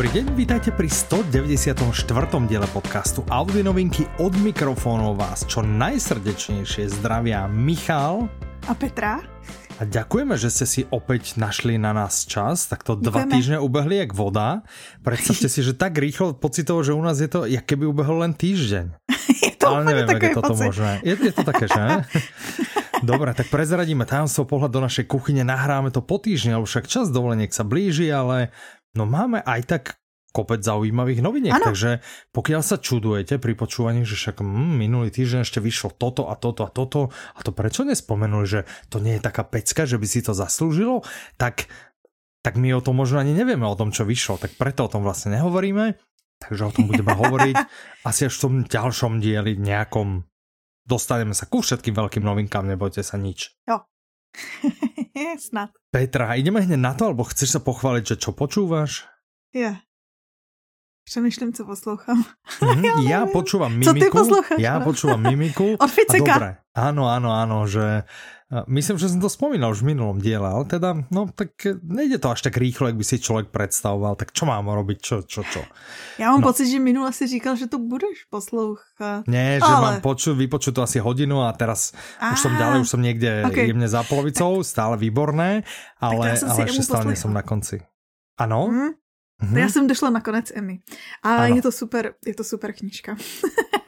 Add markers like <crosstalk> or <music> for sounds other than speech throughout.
Dobrý deň, vítajte pri 194. diele podcastu Audi novinky od mikrofónov vás čo najsrdečnejšie zdravia Michal a Petra. A ďakujeme, že ste si opäť našli na nás čas. Tak to dva týždne ubehli jak voda. Predstavte si, že tak rýchlo pocitovo, že u nás je to, jak keby ubehol len týždeň. <laughs> Je to Ale neviem, jak je toto pocit. možné. Je, je to také, že? <laughs> Dobre, tak prezradíme tajomstvo pohľad do našej kuchyne, nahráme to po týždni, lebo však čas dovoleniek sa blíži, ale no máme aj tak kopec zaujímavých noviniek, ano. takže pokiaľ sa čudujete pri počúvaní, že však mm, minulý týždeň ešte vyšlo toto a toto a toto a to prečo nespomenuli, že to nie je taká pecka, že by si to zaslúžilo, tak, tak my o tom možno ani nevieme o tom, čo vyšlo, tak preto o tom vlastne nehovoríme, takže o tom budeme <laughs> hovoriť asi až v tom ďalšom dieli nejakom dostaneme sa ku všetkým veľkým novinkám, nebojte sa nič. Jo. <laughs> Snad. Petra, ideme hneď na to, alebo chceš sa pochváliť, že čo počúvaš? Ja. Přemýšlím, co poslouchám. Mm, ja, ja počúvam mimiku. Co ty posloucháš? Ja počúvam mimiku. Od Ficeka. Dobre, áno, áno, áno, že Myslím, že som to spomínal už v minulom diele, ale teda, no tak nejde to až tak rýchlo, jak by si člověk představoval, tak čo mám robiť, čo, čo, čo. Já mám no. pocit, že minule si říkal, že to budeš poslouchat. Ne, že ale... mám poču, vypočuť to asi hodinu a teraz a, už som ďalej, už som někde okay. jemne za polovicou, tak, stále výborné, ale, ale ešte stále nie som na konci. Ano? Hmm? Mm-hmm. Já jsem došla na konec Emmy. A ano. je to super, je to super knižka.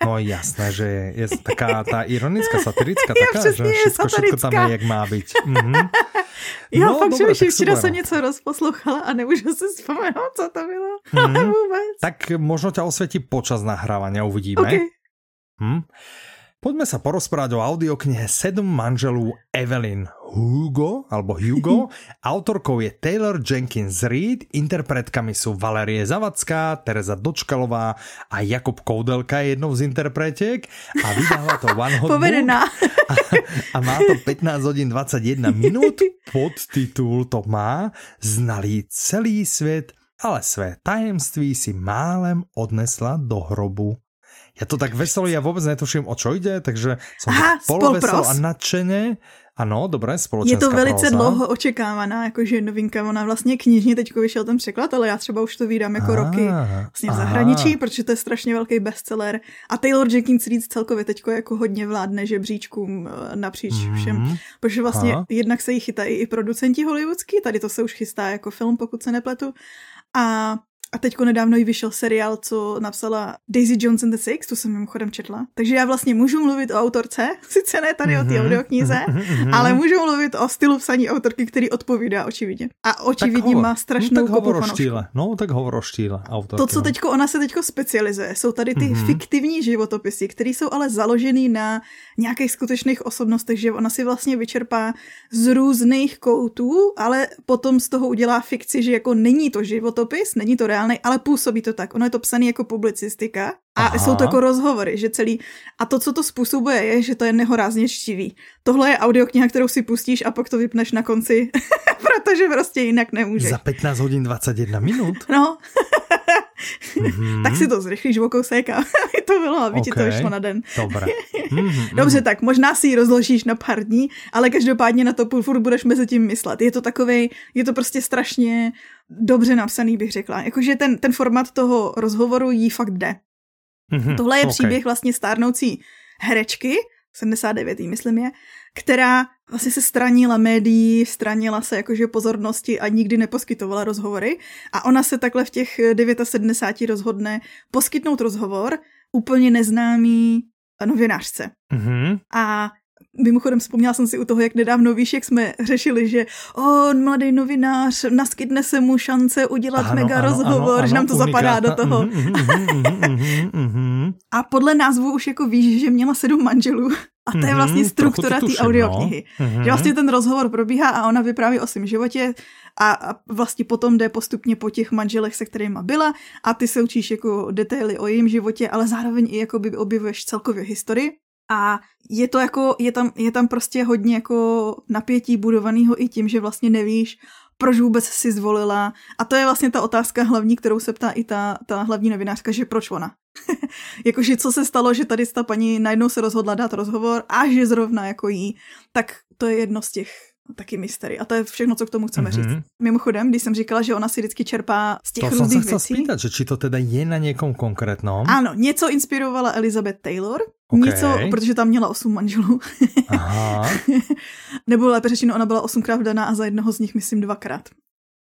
No jasné, že je, je taká tá ironická, satirická, <laughs> taká, že všetko, všetko tam je, jak má být. <laughs> Mm-hmm. Já no, fakt přemýšlím, včera jsem něco rozposlouchala a nemůžu si vzpomenout, co to bylo. Mm-hmm. <laughs> vůbec. Tak možno ťa osvětí počas nahrávania, uvidíme. Okay. Hm? Poďme sa porozprávať o audioknihe Sedm manželů Evelyn Hugo, alebo Hugo. <laughs> Autorkou je Taylor Jenkins Reid, interpretkami sú Valerie Zavacká, Teresa Dočkalová a Jakub Koudelka je jednou z interpretiek a vydáva to One Hot Povedená. A, a má to 15 hodin 21 minút. Podtitul to má Znalý celý svět, ale své tajemství si málem odnesla do hrobu. Ja to tak veselo, ja vôbec netuším, o čo ide, takže som Aha, a nadšeně. Ano, dobré, společenská Je to velice proza. dlouho očekávaná, jakože novinka, ona vlastně knižně teď vyšel ten překlad, ale já třeba už to vídám jako aha, roky vlastně v zahraničí, protože to je strašně velký bestseller. A Taylor Jenkins Reid celkově teď jako hodně vládne žebříčkům eh, napříč mm, všem, protože vlastně aha. jednak se jí chytají i producenti hollywoodský, tady to se už chystá jako film, pokud se nepletu. A a teďko nedávno jí vyšel seriál, co napsala Daisy Jones and the Six, tu jsem mimochodem četla. Takže já vlastně můžu mluvit o autorce, <laughs> sice ne tady o té mhm. audioknize, mm-hmm. ale můžu mluvit o stylu psaní autorky, který odpovídá očividně. A očividně má strašnou no, štýle. No, tak hovor o štýle autorky. To, co no. teďko ona se teďko specializuje, jsou tady ty mm-hmm. fiktivní životopisy, které jsou ale založený na nějakých skutečných osobnostech, že ona si vlastně vyčerpá z různých koutů, ale potom z toho udělá fikci, že jako není to životopis, není to reálný reálný, ale působí to tak. Ono je to psané jako publicistika a Aha. jsou to jako rozhovory, že celý. A to, co to způsobuje, je, že to je nehorázně štivý. Tohle je audiokniha, kterou si pustíš a pak to vypneš na konci, <laughs> protože prostě jinak nemůžeš. Za 15 hodin 21 minut? No. Mm-hmm. tak si to zrychlíš o kousek a to bylo, aby okay. ti to vyšlo na den. Dobré. <laughs> Mm-hmm. Dobře, tak možná si ji rozložíš na pár dní, ale každopádně na to furt budeš mezi tím myslet. Je to takovej, je to prostě strašně dobře napsaný, bych řekla. Jakože ten, ten formát toho rozhovoru jí fakt jde. Mm-hmm. Tohle je okay. příběh vlastně stárnoucí herečky, 79. myslím je, která vlastně se stranila médií, stranila se jakože pozornosti a nikdy neposkytovala rozhovory. A ona se takhle v těch 79 rozhodne poskytnout rozhovor úplně neznámý novinářce. Mm-hmm. A Mimochodem vzpomněla jsem si u toho, jak nedávno víš, jak jsme řešili, že on, mladý novinář, naskytne se mu šance udělat ano, mega ano, rozhovor, ano, že nám to unikátna. zapadá do toho. a podle názvu už jako víš, že měla sedm manželů. A to je vlastně struktura té audioknihy. No. Že vlastně ten rozhovor probíhá a ona vypráví o svém životě a, a vlastně potom jde postupně po těch manželech, se kterými byla a ty se učíš jako detaily o jejím životě, ale zároveň i jako by objevuješ celkově historii. A je to jako, je tam, je tam prostě hodně jako napětí budovaného i tím, že vlastně nevíš, proč vůbec si zvolila. A to je vlastně ta otázka hlavní, kterou se ptá i ta, ta hlavní novinářka, že proč ona. <laughs> Jakože co se stalo, že tady ta paní najednou se rozhodla dát rozhovor a že zrovna jako jí. Tak to je jedno z těch taky mystery. A to je všechno, co k tomu chceme mm-hmm. říct. Mimochodem, když jsem říkala, že ona si vždycky čerpá z těch to různých věcí. To jsem spýtat, že či to teda je na někom konkrétnom. Ano, něco inspirovala Elizabeth Taylor, okay. něco, protože tam měla osm manželů. Aha. <laughs> Nebo lépe řečeno, ona byla osmkrát vdaná a za jednoho z nich, myslím, dvakrát.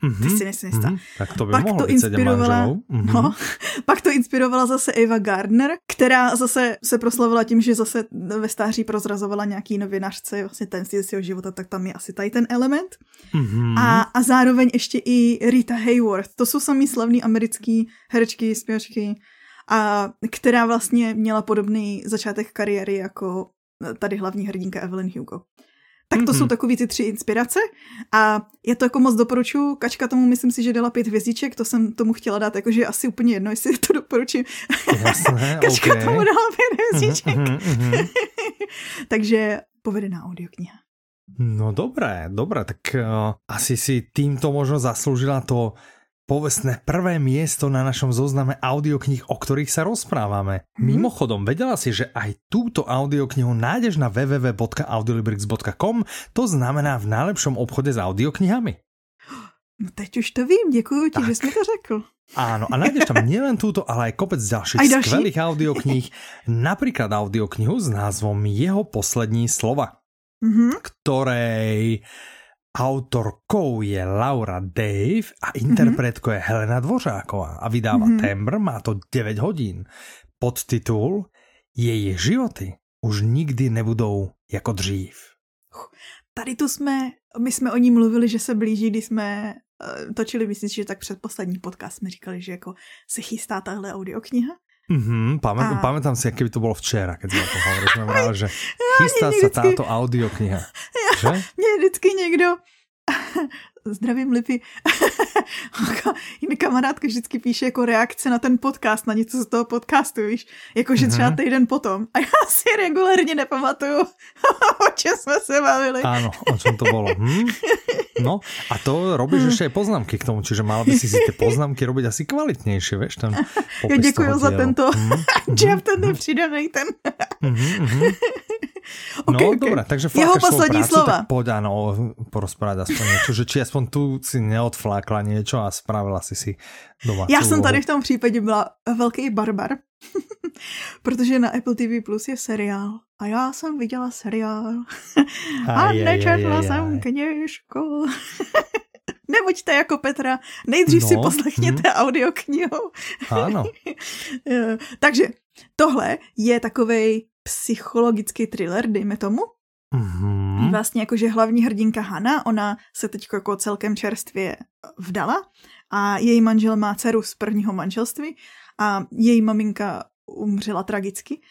Mm-hmm, Ty si nejsi jistá. Mm-hmm, tak to by pak to inspirovala, mm-hmm. no, <laughs> pak to inspirovala zase Eva Gardner, která zase se proslavila tím, že zase ve stáří prozrazovala nějaký novinářce vlastně ten styl svého života, tak tam je asi tady ten element. Mm-hmm. A, a zároveň ještě i Rita Hayworth. To jsou samý slavný americký herečky, zpěvačky, a která vlastně měla podobný začátek kariéry jako tady hlavní hrdinka Evelyn Hugo. Tak to mm-hmm. jsou takový ty tři inspirace a já to jako moc doporučuji. Kačka tomu myslím si, že dala pět hvězdiček, to jsem tomu chtěla dát, jakože asi úplně jedno, jestli to doporučím. Jasné, <laughs> Kačka okay. tomu dala pět hvězdiček. Mm-hmm. <laughs> Takže povedená audiokniha. No dobré, dobré, tak uh, asi si týmto možno zaslúžila to povestné prvé miesto na našom zozname audioknih, o ktorých sa rozprávame. Hmm. Mimochodom, vedela si, že aj túto audioknihu nájdeš na www.audiolibrix.com, to znamená v najlepšom obchode s audioknihami. No teď už to vím, děkuji ti, tak. že jsi mi to řekl. Áno, a nájdeš tam nielen túto, ale aj kopec ďalších aj skvelých audiokníh, <laughs> napríklad audioknihu s názvom Jeho poslední slova, mm-hmm. ktorej Autorkou je Laura Dave a interpretkou mm-hmm. je Helena Dvořáková a vydává mm-hmm. Tembr, má to 9 hodin. Podtitul Její životy už nikdy nebudou jako dřív. Tady tu jsme, my jsme o ní mluvili, že se blíží, když jsme uh, točili, myslím si, že tak předposlední podcast jsme říkali, že jako se chystá tahle audiokniha. Mm-hmm, pamät, a... pamätám si, keby to bolo včera, keď sme to <laughs> hovorili. Že chystá vždycky... táto audiokniha. <laughs> Mne <laughs> vždycky niekto zdravím Lipy, <laughs> jiný kamarádka vždycky píše jako reakce na ten podcast, na něco z toho podcastu, víš, jakože třeba mhm. týden potom. A já si regulérně nepamatuju, <laughs> o čem jsme se bavili. Áno, o čem to bylo. Hm? No a to robíš ještě poznámky k tomu, čiže mala by si si ty poznámky robiť asi kvalitnější, víš, ten <laughs> Já děkuji za tento hm? Jeff, ten nepřidaný, ten. mm-hmm. okay, no, okay. dobré, takže Jeho poslední prácu, slova. Tak poď, áno, porozprávať aspoň niečo, že či aspoň tu si neodflákla niečo a spravila si si doma. Já jsem tady v tom případě byla velký barbar, <laughs> protože na Apple TV Plus je seriál a já jsem viděla seriál a nečetla jsem knižku. <laughs> Nebuďte jako Petra, nejdřív no, si poslechněte hmm. audioknihu. Ano. <laughs> Takže tohle je takovej psychologický thriller, dejme tomu. Mm-hmm. Vlastně jakože hlavní hrdinka Hana, ona se teď jako celkem čerstvě vdala a její manžel má dceru z prvního manželství a její maminka umřela tragicky.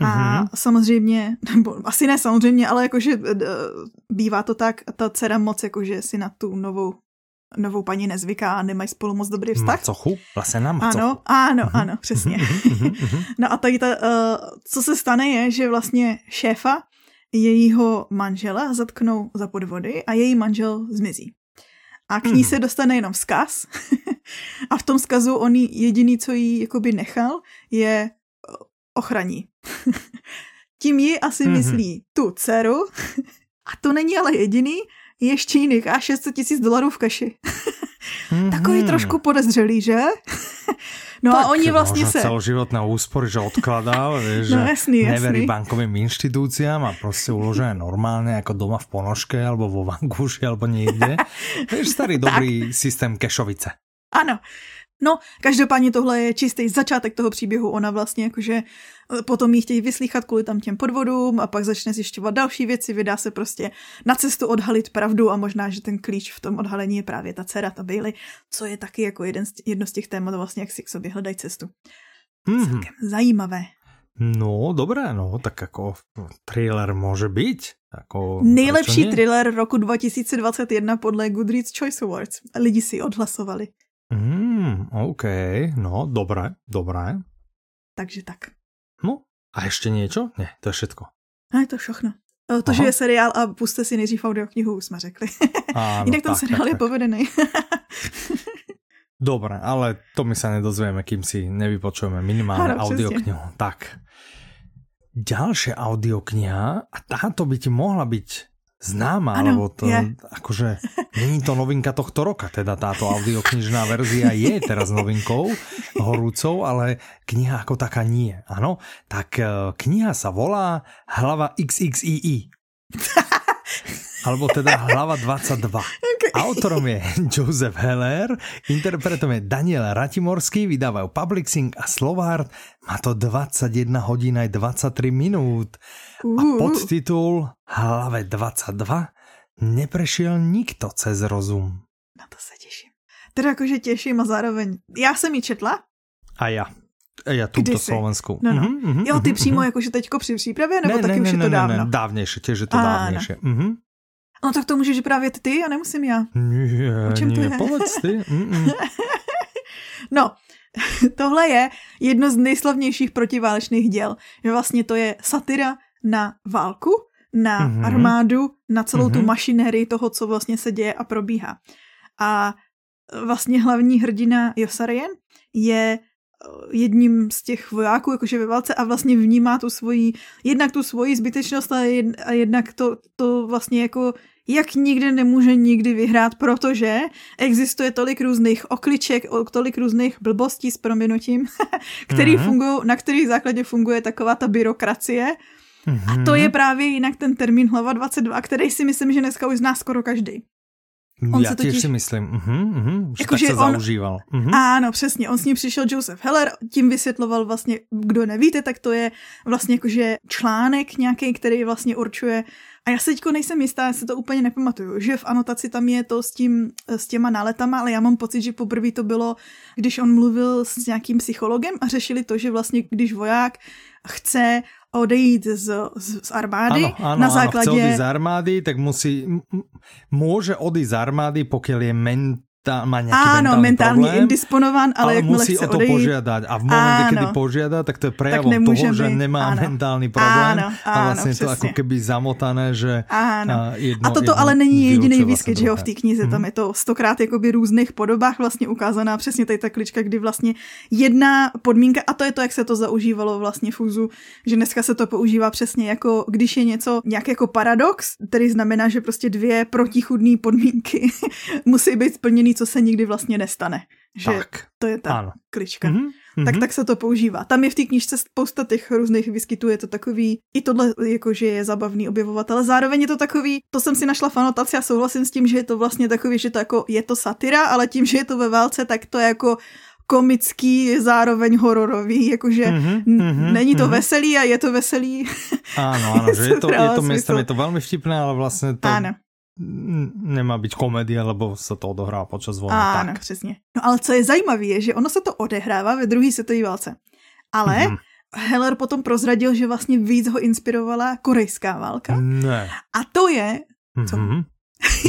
A mm-hmm. samozřejmě, nebo asi ne samozřejmě, ale jakože bývá to tak, ta dcera moc jakože si na tu novou novou paní nezvyká a nemají spolu moc dobrý vztah. Macochu? Na macochu. Ano, ano, mm-hmm. ano, přesně. Mm-hmm. <laughs> no a tady ta, uh, co se stane je, že vlastně šéfa jejího manžela zatknou za podvody a její manžel zmizí. A k ní mm. se dostane jenom vzkaz <laughs> a v tom vzkazu on jediný, co jí jakoby nechal, je ochraní. <laughs> Tím ji asi mm-hmm. myslí tu dceru a to není ale jediný, ještě jí nechá 600 tisíc dolarů v kaši. mm-hmm. <laughs> Takový trošku podezřelý, že? No tak, a oni vlastně se... celoživotná úspor, že odkladá, <laughs> vieš, no, jasný, že neverí bankovým inštitúciám a prostě uložené normálně jako doma v ponožke alebo vo vankuši alebo někde. <laughs> Vieš, starý dobrý systém kešovice. Ano. No, každopádně tohle je čistý začátek toho příběhu. Ona vlastně jakože eh, potom jí chtějí vyslíchat kvůli tam těm podvodům a pak začne zjišťovat další věci, vydá se prostě na cestu odhalit pravdu a možná, že ten klíč v tom odhalení je právě ta dcera, ta Bailey, co je taky jako jeden z, jedno z těch témat vlastně, jak si k sobě hledají cestu. Mm-hmm. Celkem zajímavé. No, dobré, no, tak jako thriller může být. Jako, Nejlepší thriller roku 2021 podle Goodreads Choice Awards. Lidi si odhlasovali. Mm, OK, no, dobré, dobré. Takže tak. No, a ještě něco? Ne, to je všetko. A je to všechno. To, Aha. že je seriál a puste si nejdřív audioknihu, jsme řekli. Áno, <laughs> Jinak ten tak, seriál tak, je tak. povedený. <laughs> Dobre, ale to my sa nedozvieme, kým si nevypočujeme minimálne Áno, audioknihu. Tak. Ďalšia audiokniha, a táto by ti mohla byť známa, ano, alebo to, je. akože, není to novinka tohto roka, teda táto audioknižná verzia je teraz novinkou, horúcou, ale kniha ako taká nie, áno. Tak e, kniha sa volá Hlava XXII. <laughs> Alebo teda hlava 22. Autorom je <laughs> Joseph Heller, interpretom je Daniel Ratimorský, vydávajú Publixing a Slovart. Má to 21 hodín aj 23 minút. A podtitul Hlave 22 neprešiel nikto cez rozum. Na to se těším. Teda jakože těším a zároveň. Já jsem ji četla. A já. Ja túto Slovensku. No, no. Mm-hmm, jo, ty mm-hmm. přímo jakože teďko při přípravě, nebo ne, taky ne, už ne, je to ne, dávno? Ne, dávnější, tiež je to dávnější. Mm-hmm. No tak to můžeš právě ty a nemusím já. Nie, o čem to je? povedz ty. <laughs> no, <laughs> tohle je jedno z nejslavnějších protiválečných děl. Že vlastně to je satyra na válku, na mm-hmm. armádu, na celou mm-hmm. tu mhm. mašinérii toho, co vlastně se děje a probíhá. A vlastně hlavní hrdina Josarien je jedním z těch vojáků jakože ve válce a vlastně vnímá tu svoji, jednak tu svoji zbytečnost a, jed, a jednak to, to vlastně jako jak nikdy nemůže nikdy vyhrát, protože existuje tolik různých okliček, tolik různých blbostí s proměnutím, <laughs> který mm-hmm. fungují, na kterých základě funguje taková ta byrokracie. Mm-hmm. A to je právě jinak ten termín hlava 22, který si myslím, že dneska už zná skoro každý. On Já totiž... si myslím, uh-huh, uh-huh, že jako, tak že se on... zaužíval. Uh-huh. Ano, přesně, on s ním přišel Joseph Heller, tím vysvětloval vlastně, kdo nevíte, tak to je vlastně jakože článek nějaký, který vlastně určuje, a já se teďko nejsem jistá, já se to úplně nepamatuju, že v anotaci tam je to s, tím, s těma náletama, ale já mám pocit, že poprvé to bylo, když on mluvil s nějakým psychologem a řešili to, že vlastně když voják chce odejít z, z, z armády ano, ano, na základě... Ano, chce odísť z armády, tak musí, môže odísť z armády, pokiaľ je ment, tá, má nejaký Áno, mentálny problém, indisponován, ale, ale musí o to odejít, požiadať. A v momente, áno, kedy požiada, tak to je prejavom toho, že nemá áno, mentálny problém. Áno, áno, a vlastne přesně. to ako keby zamotané, že áno. jedno, A toto jedno ale není jediný výskyt, že jo, v té knize. Hmm. Tam je to stokrát jakoby různých podobách vlastně ukázaná přesně tady ta klička, kdy vlastně jedna podmínka, a to je to, jak se to zaužívalo vlastně v úzu, že dneska se to používá přesně jako, když je něco nějak jako paradox, který znamená, že prostě dvě protichudné podmínky <laughs> musí být splněny jediný, co se nikdy vlastně nestane. Že tak. to je ta ano. klička. Mm-hmm. Tak tak se to používá. Tam je v té knižce spousta těch různých výskytů, je to takový, i tohle jakože je zabavný objevovat, ale zároveň je to takový, to jsem si našla v anotaci a souhlasím s tím, že je to vlastně takový, že to jako, je to satira, ale tím, že je to ve válce, tak to je jako komický, zároveň hororový, jakože mm-hmm, mm-hmm, není to mm-hmm. veselý a je to veselý. Áno, áno, <laughs> že je to, je to miestom, je to veľmi vtipné, ale vlastne to áno nemá být komedie, lebo se to odehrává počas vojny. Ano, tak. přesně. No ale co je zajímavé, je, že ono se to odehrává ve druhé světové válce. Ale mm-hmm. Heller potom prozradil, že vlastně víc ho inspirovala korejská válka. Ne. A to je, co? Mm-hmm.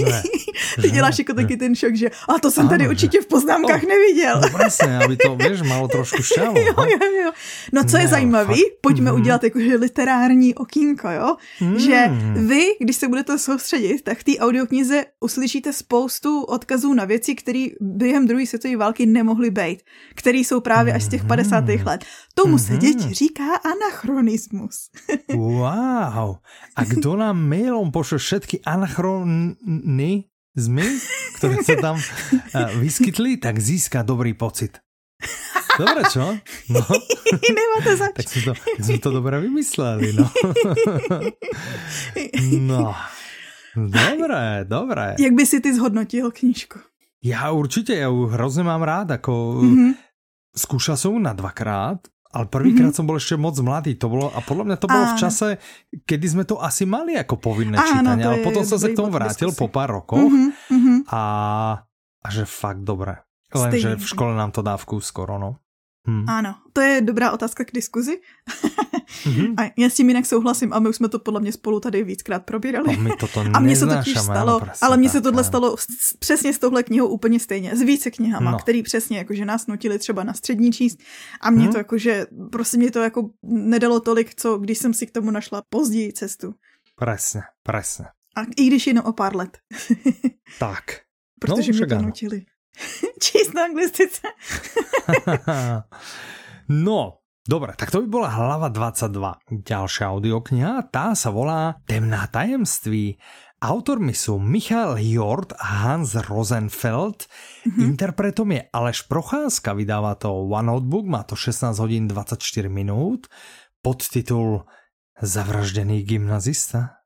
Ne, <laughs> Ty děláš jako taky ten šok, že a to jsem ano, tady určitě v poznámkách neviděl. No aby to, víš, malo trošku šťavu. <laughs> jo, jo, jo. No co ne, je zajímavé, pojďme mm. udělat jakože literární okýnko, jo? Mm. Že vy, když se budete soustředit, tak v té audioknize uslyšíte spoustu odkazů na věci, které během druhé světové války nemohly být, které jsou právě až z těch 50. Mm. let. Tomu se děti říká anachronismus. <laughs> wow. A kdo nám mailom pošle všetky anachron ny, zmy, ktoré sa tam <laughs> eh, vyskytli, tak získa dobrý pocit. Dobre, čo? No. <laughs> Nemá to zač. tak sme to, tak sme to dobre vymysleli, no. <laughs> no. Dobre, dobre. Jak by si ty zhodnotil knížku? Já určitě, já ju hrozně mám rád, jako mm-hmm. skúšal som na dvakrát ale prvýkrát mm-hmm. som bol ešte moc mladý, to bolo, a podľa mňa to bolo Áno. v čase, kedy sme to asi mali ako povinné Áno, čítanie, ale potom som sa k tomu vrátil po pár rokoch mm-hmm. a, a že fakt dobre. Lenže v škole nám to dá vkus skoro, no. Hmm. Ano, to je dobrá otázka k diskuzi. mm-hmm. <laughs> A já s tím jinak souhlasím a my už jsme to podle mě spolu tady víckrát probírali. No, my to <laughs> a mně se totiž stalo, no, ale mně se tohle stalo přesně s touhle knihou úplně stejně, s více knihama, no. který přesně jakože nás nutili třeba na střední číst a mě hmm. to jakože, prostě mě to jako nedalo tolik, co když jsem si k tomu našla později cestu. Presně, presně. A i když jenom o pár let. <laughs> tak. Protože no, mě to ano. nutili. <laughs> Číst na anglistice. <laughs> no, Dobre, tak to by bola hlava 22. Ďalšia audiokniha, tá sa volá Temná tajemství. Autormi sú Michal Hjort a Hans Rosenfeld. Mm-hmm. Interpretom je Aleš Procházka, vydává to One Notebook, má to 16 hodin 24 minút. Podtitul Zavraždený gymnazista.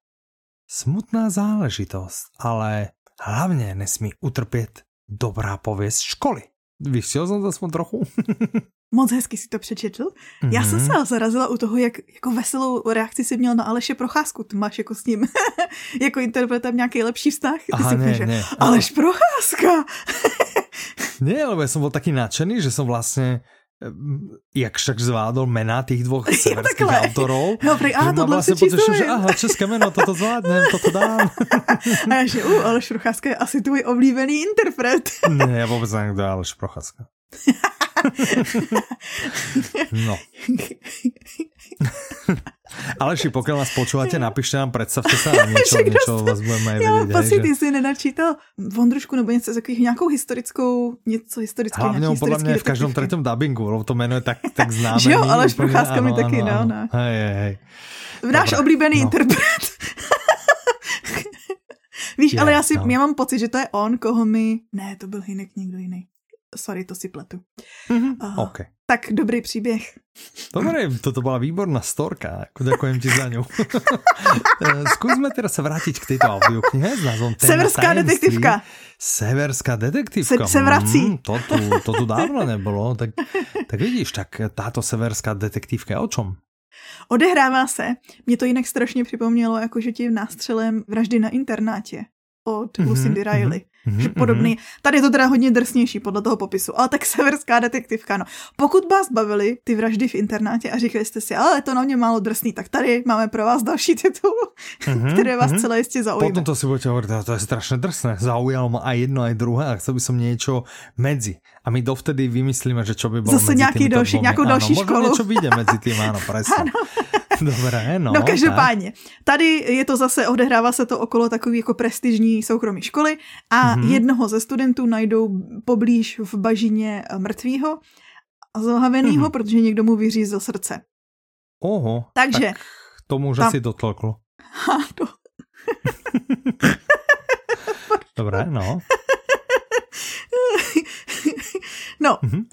Smutná záležitosť, ale hlavně nesmí utrpět dobrá pověst školy. Vyšel jsem to aspoň trochu? <laughs> Moc hezky si to přečetl. Mm-hmm. Já jsem mhm. se zarazila u toho, jak jako veselou reakci si měl na Aleše Procházku. Ty máš jako s ním <laughs> jako interpretem nějaký lepší vztah. Ty Aha, si ne, ne. Aleš Procházka. <laughs> ne, ale já jsem byl taky nadšený, že jsem vlastně jak však zvládol mena těch dvou <laughs> severských autorů. No, prý, aha, tohle vlastně pocit, že aha, české jméno, toto zvládnem, toto dám. <laughs> a já že, uh, Aleš Procházka je asi tvůj oblíbený interpret. <laughs> ne, já vůbec nevím, kdo je Aleš Procházka. no. Aleši, pokud nás počúvate, napíšte nám, představte se a <laughs> něco, něco vás budeme vědět. Jo, pasi, ty jsi nenačítal Vondrušku nebo něco takových, nějakou historickou, něco historického, Hlavně podle mě v každém třetím dubbingu, lebo to jméno je tak, tak <laughs> známé. Že jo, Aleš Procházka mi taky, no, no. Hej, hej, hej. Náš Dobre, oblíbený no. interpret. <laughs> Víš, je, ale já si, no. já mám pocit, že to je on, koho mi... Ne, to byl Hinek někdo jiný sorry, to si pletu. Mm-hmm. Uh, okay. Tak dobrý příběh. Dobré, toto byla výborná storka, Děkujem ti za ňu. <laughs> Skúsme teda se vrátit k této audioknihe s názvom Severská detektivka. Severská detektivka. Se, se vrací. Mm, to, tu, to tu dávno nebylo. Tak, tak vidíš, tak táto severská detektivka je o čom? Odehrává se, mě to jinak strašně připomnělo, jakože tím nástřelem vraždy na internátě od mm-hmm, Lucindy Riley. Mm-hmm. Mm-hmm, Podobný. Tady je to teda hodně drsnější podle toho popisu, ale tak <laughs> severská detektivka. No. Pokud vás bavili ty vraždy v internátě a říkali jste si, ale je to na mě málo drsný, tak tady máme pro vás další titul, <laughs> mm-hmm, které vás mm-hmm. celé jistě zaujme. Potom to si budete hovoriť, to je strašně drsné. Zaujalo ma aj jedno, aj druhé a chcel by som niečo medzi. A my dovtedy vymyslíme, že čo by bylo Zase medzi nějaký další, nějakou další ano, školu. Možno niečo vyjde medzi tým, áno, <laughs> presne. ano. <laughs> Dobré, no. No každopádně, tady je to zase, odehrává se to okolo takový jako prestižní soukromí školy a mm-hmm. jednoho ze studentů najdou poblíž v bažině mrtvýho a zlhavenýho, mm-hmm. protože někdo mu vyřízl srdce. Oho, Takže tak tomu už tam... asi dotlklo. Ha, to... <laughs> Dobré, no. <laughs> No, <laughs> mm-hmm.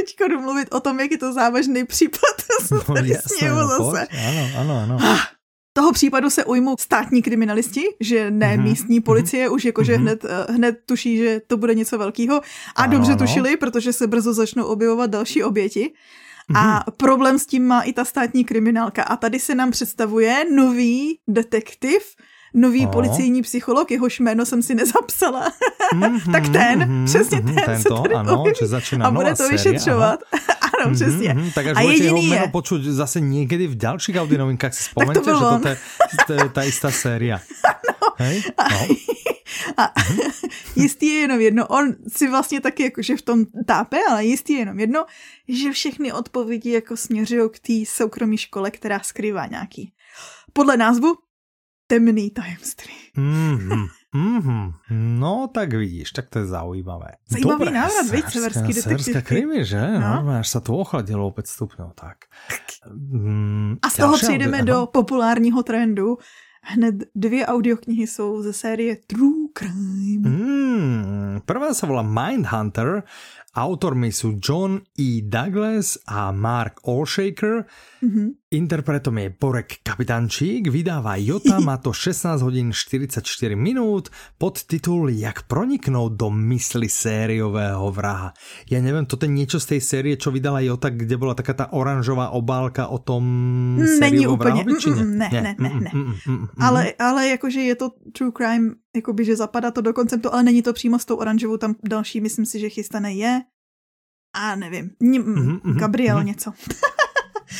teďka jdu mluvit o tom, jak je to závažný případ. <laughs> no, jasné, no, zase. Ano, ano, ano. Ah, toho případu se ujmou státní kriminalisti, že ne mm-hmm. místní policie, mm-hmm. už jakože mm-hmm. hned, eh, hned tuší, že to bude něco velkého. A ano, dobře ano. tušili, protože se brzo začnou objevovat další oběti. A mm-hmm. problém s tím má i ta státní kriminálka. A tady se nám představuje nový detektiv, nový oh. policejní psycholog, jehož jméno jsem si nezapsala. Mm-hmm, <laughs> tak ten, mm-hmm, přesně ten tento, se tady ano, že začíná a bude to vyšetřovat. <laughs> ano, mm-hmm, přesně. Mm-hmm, tak až a budete jeho jméno počuť zase někdy v dalších audionovinkách, si <laughs> vzpomeňte, to že to je, to je ta istá séria. no. Hej? No. A jistý je jenom jedno, on si vlastně taky jakože v tom tápe, ale jistý je jenom jedno, že všechny odpovědi jako směřují k té soukromé škole, která skrývá nějaký. Podle názvu temný tajemství. Mm-hmm. Mm-hmm. No, tak vidíš, tak to je zaujímavé. Zajímavý návrat, víc severský detektiv. krimi, že? No. no až sa tu ochladilo opět stupňov, tak. Mm, A z toho přejdeme do populárního trendu. Hned dvě audioknihy jsou ze série True Crime. Mm, prvá sa volá Mindhunter Autormi sú John E. Douglas a Mark Allshaker. Mm-hmm. Interpretom je Borek Kapitančík, vydává Jota, má to 16 hodin 44 minút, podtitul Jak proniknout do mysli sériového vraha. Ja neviem, to je niečo z tej série, čo vydala Jota, kde bola taká tá oranžová obálka o tom Není úplně, mm, mm, ne, ne, ne, ne. Mm, mm, mm, mm, ale, ale jakože je to true crime, jakoby, že zapadá to do konceptu, ale není to přímo s tou oranžovou, tam další, myslím si, že chystané je. A nevím, mm, mm, Gabriel mm-hmm. něco. <laughs>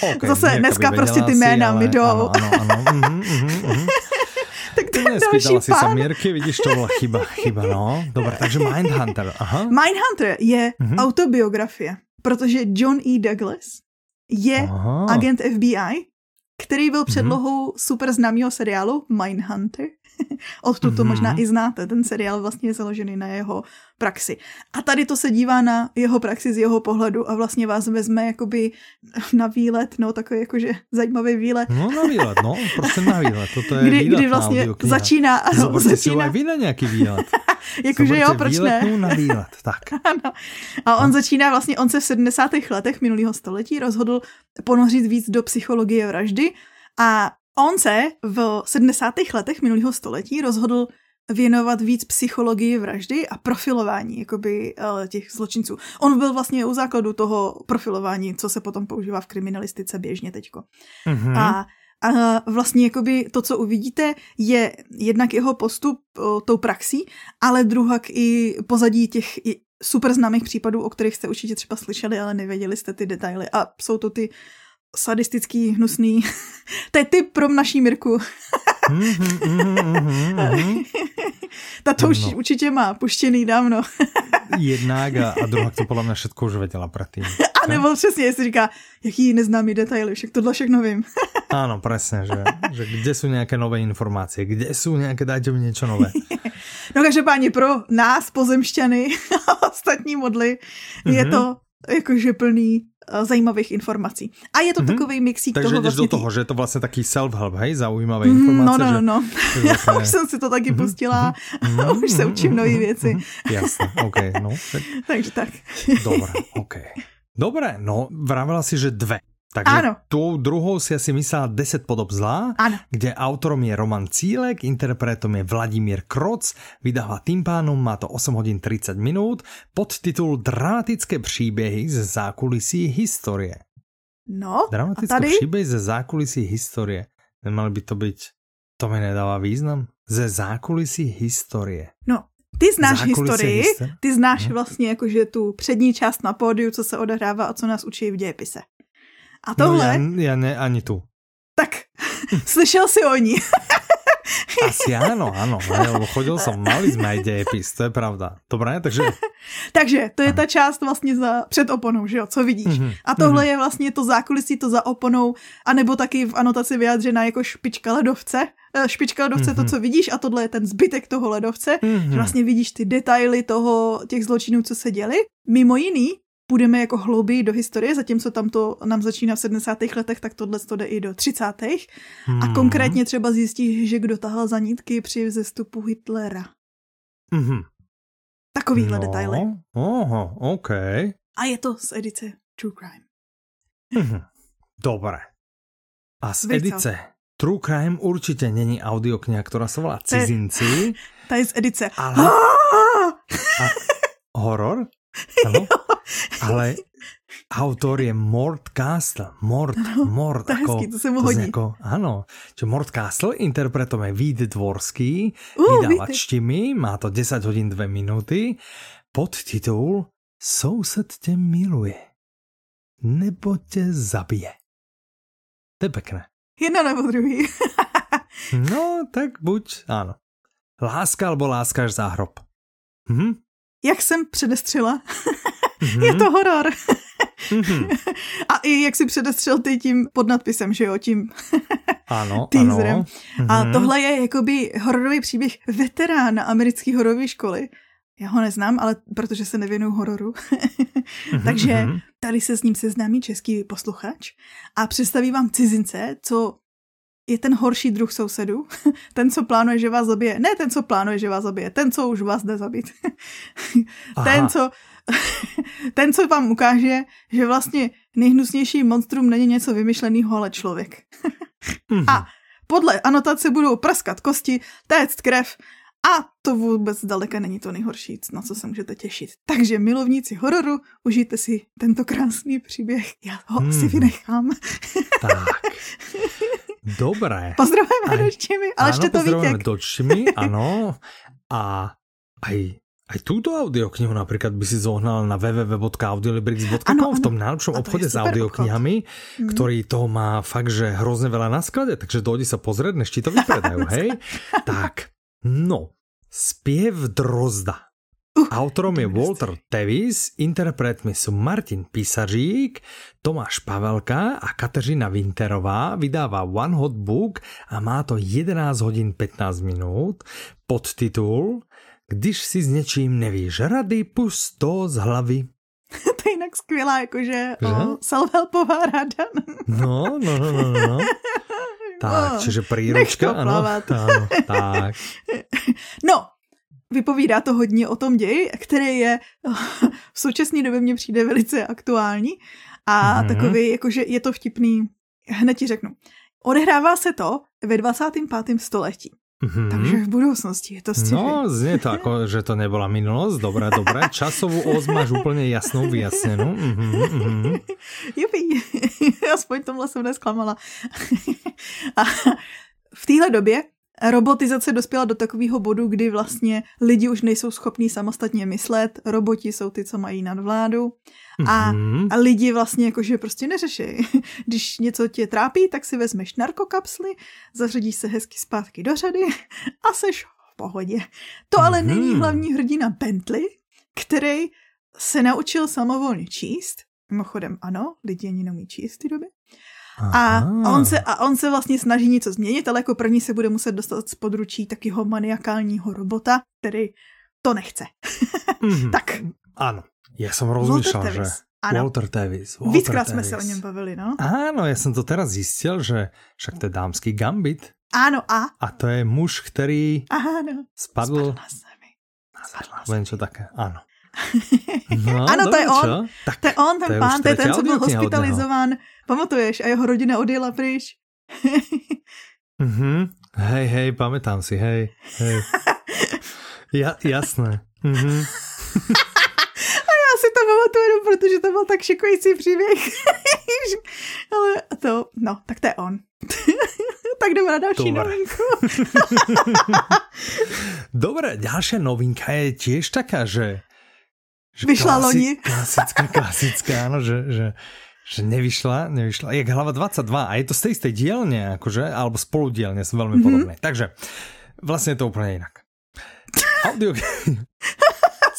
Okay, Zase dneska prostě ty jména mi jdou. Ano, ano, ano. mm, mm, mm. <laughs> tak to je další si pán. Samírky, vidíš, to byla chyba, <laughs> chyba, no. Dobré, takže Mindhunter, aha. Mindhunter je mm-hmm. autobiografie, protože John E. Douglas je aha. agent FBI, který byl předlohou mm-hmm. super známého seriálu Mindhunter. <laughs> Odtud to mm-hmm. možná i znáte, ten seriál vlastně je založený na jeho praxi. A tady to se dívá na jeho praxi z jeho pohledu a vlastně vás vezme jakoby na výlet, no takový jakože zajímavý výlet. No na výlet, no, prostě na výlet, toto je kdy, kdy vlastně začíná, ano, Zoberte začíná. si vy na nějaký výlet. <laughs> jakože jo, proč ne? na výlet, tak. <laughs> ano. A on no. začíná vlastně, on se v 70. letech minulého století rozhodl ponořit víc do psychologie vraždy a on se v 70. letech minulého století rozhodl věnovat víc psychologii vraždy a profilování jakoby, eh, těch zločinců. On byl vlastně u základu toho profilování, co se potom používá v kriminalistice běžně teďko. Mm-hmm. A a vlastně jakoby to, co uvidíte, je jednak jeho postup o, tou praxí, ale druhak i pozadí těch super známých případů, o kterých jste určitě třeba slyšeli, ale nevěděli jste ty detaily. A jsou to ty sadistický, hnusný. <laughs> to je typ pro naší Mirku. Mhm, mhm, mhm, Ta to už no. určitě má puštěný dávno. <laughs> Jednak a, a druhá to podle mě všechno už věděla předtím. A nebo přesně, jestli říká, jaký neznámý detaily, však tohle všechno vím. <laughs> Ano, přesně, že, že kde jsou nějaké nové informace, kde jsou nějaké, dajte mi něco nové. No každopádně pro nás, pozemšťany a ostatní modly, je to jakože plný uh, zajímavých informací. A je to mm-hmm. takový mixík Takže toho vlastně... do toho, že je to vlastně taký self-help, hej, zaujímavé mm, informace. No, no, no, no. <laughs> Já také... už jsem si to taky mm-hmm. pustila mm-hmm. a <laughs> už se učím nové věci. Mm-hmm. Jasně, OK, no. <laughs> Takže tak. Dobré, OK. Dobré, no, vravila si, že dve. Takže Áno. tou druhou si asi myslela 10 podob zlá, Áno. kde autorom je Roman Cílek, interpretom je Vladimír Kroc, vydáva tým pánom, má to 8 hodin 30 minút, podtitul Dramatické příběhy ze zákulisí historie. No, Dramatické a tady? příběhy ze zákulisí historie. Nemali by to být, to mi nedává význam, ze zákulisí historie. No, ty znáš Zákulisí historii, ty znáš hmm. vlastně jakože tu přední část na pódiu, co se odehrává a co nás učí v dějepise. A tohle... No, já, já ne, ani tu. Tak, <laughs> slyšel si o ní. <laughs> Asi ano, ano, lebo chodil jsem, mali jsme aj dějepis, to je pravda. Dobré, takže... <laughs> takže to je ta část vlastně za, před oponou, že jo, co vidíš. Mm-hmm. A tohle mm-hmm. je vlastně to zákulisí, to za oponou, anebo taky v anotaci vyjádřená jako špička ledovce. Eh, špička ledovce, mm-hmm. to, co vidíš, a tohle je ten zbytek toho ledovce, mm-hmm. že vlastně vidíš ty detaily toho, těch zločinů, co se děli. Mimo jiný, půjdeme jako hlouběji do historie, zatímco tam to nám začíná v 70. letech, tak tohle to jde i do 30. Hmm. A konkrétně třeba zjistíš, že kdo tahal za nitky při vzestupu Hitlera. Hmm. Takovýhle no, detaily. Oho, OK. A je to z edice True Crime. Hmm. Dobré. A z Víc edice co? True Crime určitě není audiokniha, která se volá Cizinci. <laughs> Ta je z edice. Ale... <laughs> A horor? Ano? Ale autor je Mort Castle. Mort, no, Mort. To, ako, hezký, to se mu hodí. Jako, ano. Čiže Mort Castle interpretuje Vít Dvorský, uh, vydavačtimi, má to 10 hodin 2 minuty. Podtitul Soused tě miluje, nebo tě zabije. To je pekné. Jedna nebo druhý. <laughs> no, tak buď, ano. Láska alebo láskaš za hrob. Hm? Jak jsem předestřela, <laughs> mm-hmm. je to horor. mm-hmm. <laughs> A i jak si předestřel ty tím podnadpisem, že jo, tím <laughs> ano, <laughs> teaserem. Ano. Mm-hmm. A tohle je jakoby hororový příběh veterána americké hororové školy. Já ho neznám, ale protože se nevěnuju hororu. mm-hmm. Takže mhm. tady se s ním seznámí český posluchač a představí vám cizince, co je ten horší druh sousedů. Ten, co plánuje, že vás zabije. Ne ten, co plánuje, že vás zabije. Ten, co už vás jde zabít. ten, co, <laughs> ten, co vám ukáže, že vlastně nejhnusnější monstrum není něco vymyšleného, ale člověk. <laughs> A podle anotace budou praskat kosti, téct krev a to vůbec daleka není to nejhorší, na co se můžete těšit. Takže milovníci hororu, užijte si tento krásný příběh. Já ho hmm. si vynechám. tak. <laughs> Dobré. Pozdravujeme aj, doččimi, ale ešte to Pozdravujeme doččimi, ano. A aj aj túto audioknihu napríklad by si zohnal na www.audiolibrix.com v tom najlepšom obchode s audioknihami, obchod. ktorý toho má fakt, že hrozne veľa na sklade, takže dojdi sa pozrieť, než ti to vypredajú, <laughs> hej? tak, no, spiev drozda. Uh, Autorom je Walter Tevis, interpretmi sú Martin Písařík, Tomáš Pavelka a Kateřina Winterová. Vydává One Hot Book a má to 11 hodin 15 minút. Podtitul Když si s něčím nevíš rady, pust to z hlavy. <laughs> to je jinak skvělá, jakože self-helpová rada. no, no, no, no, no. <laughs> Tak, oh, čiže príručka, ano, ano, tak. <laughs> No, vypovídá to hodně o tom ději, který je v současné době mně přijde velice aktuální a mm-hmm. takový, jakože je to vtipný, hned ti řeknu. Odehrává se to ve 25. století. Mm-hmm. Takže v budoucnosti je to sci No, znie to ako, <laughs> že to nebola minulost. Dobré, dobré. Časovú os máš úplně jasnou, vyjasněnou. Mm-hmm, mm-hmm. Jupi, <laughs> aspoň tomhle jsem nesklamala. <laughs> a v téhle době robotizace dospěla do takového bodu, kdy vlastně lidi už nejsou schopní samostatně myslet, roboti jsou ty, co mají nadvládu a, mm-hmm. a lidi vlastně jakože prostě neřeší. <laughs> Když něco tě trápí, tak si vezmeš narkokapsly, zařadíš se hezky zpátky do řady <laughs> a seš v pohodě. To ale mm-hmm. není hlavní hrdina Bentley, který se naučil samovolně číst. Mimochodem ano, lidi ani neumí číst v té A on, se, a on se vlastně snaží něco změnit, ale jako první se bude muset dostat z područí takého maniakálního robota, který to nechce. mm-hmm. <laughs> tak. Ano, já jsem rozmýšlel, že... Ano. Walter Tevis. Walter Víckrát jsme se o něm bavili, no. Áno, já jsem to teraz zjistil, že však to je dámský gambit. Áno, a? A to je muž, který Áno. spadl, spadl na zemi. Na zemi. něco také, ano. No, ano, to je on. Tak, to je on, ten to pán, to je ten, co byl hospitalizován. Pamatuješ? A jeho rodina odjela pryč. mhm. Hej, hej, pamätám si, hej, hej. Ja, jasné. Mhm. A já si to pamatuju, protože to byl tak šikující příběh. <laughs> Ale to, no, tak to je on. <laughs> tak jdeme na další Dobre. novinku. <laughs> Dobre, ďalšia novinka je tiež taká, že že Vyšla klasi- loni. Klasická, klasická, áno, že, že, že nevyšla, nevyšla. Jak hlava 22 a je to z tej istej dielne, akože, alebo spoludielne sú veľmi mm-hmm. podobné. Takže vlastne je to úplne inak. Audio... <laughs>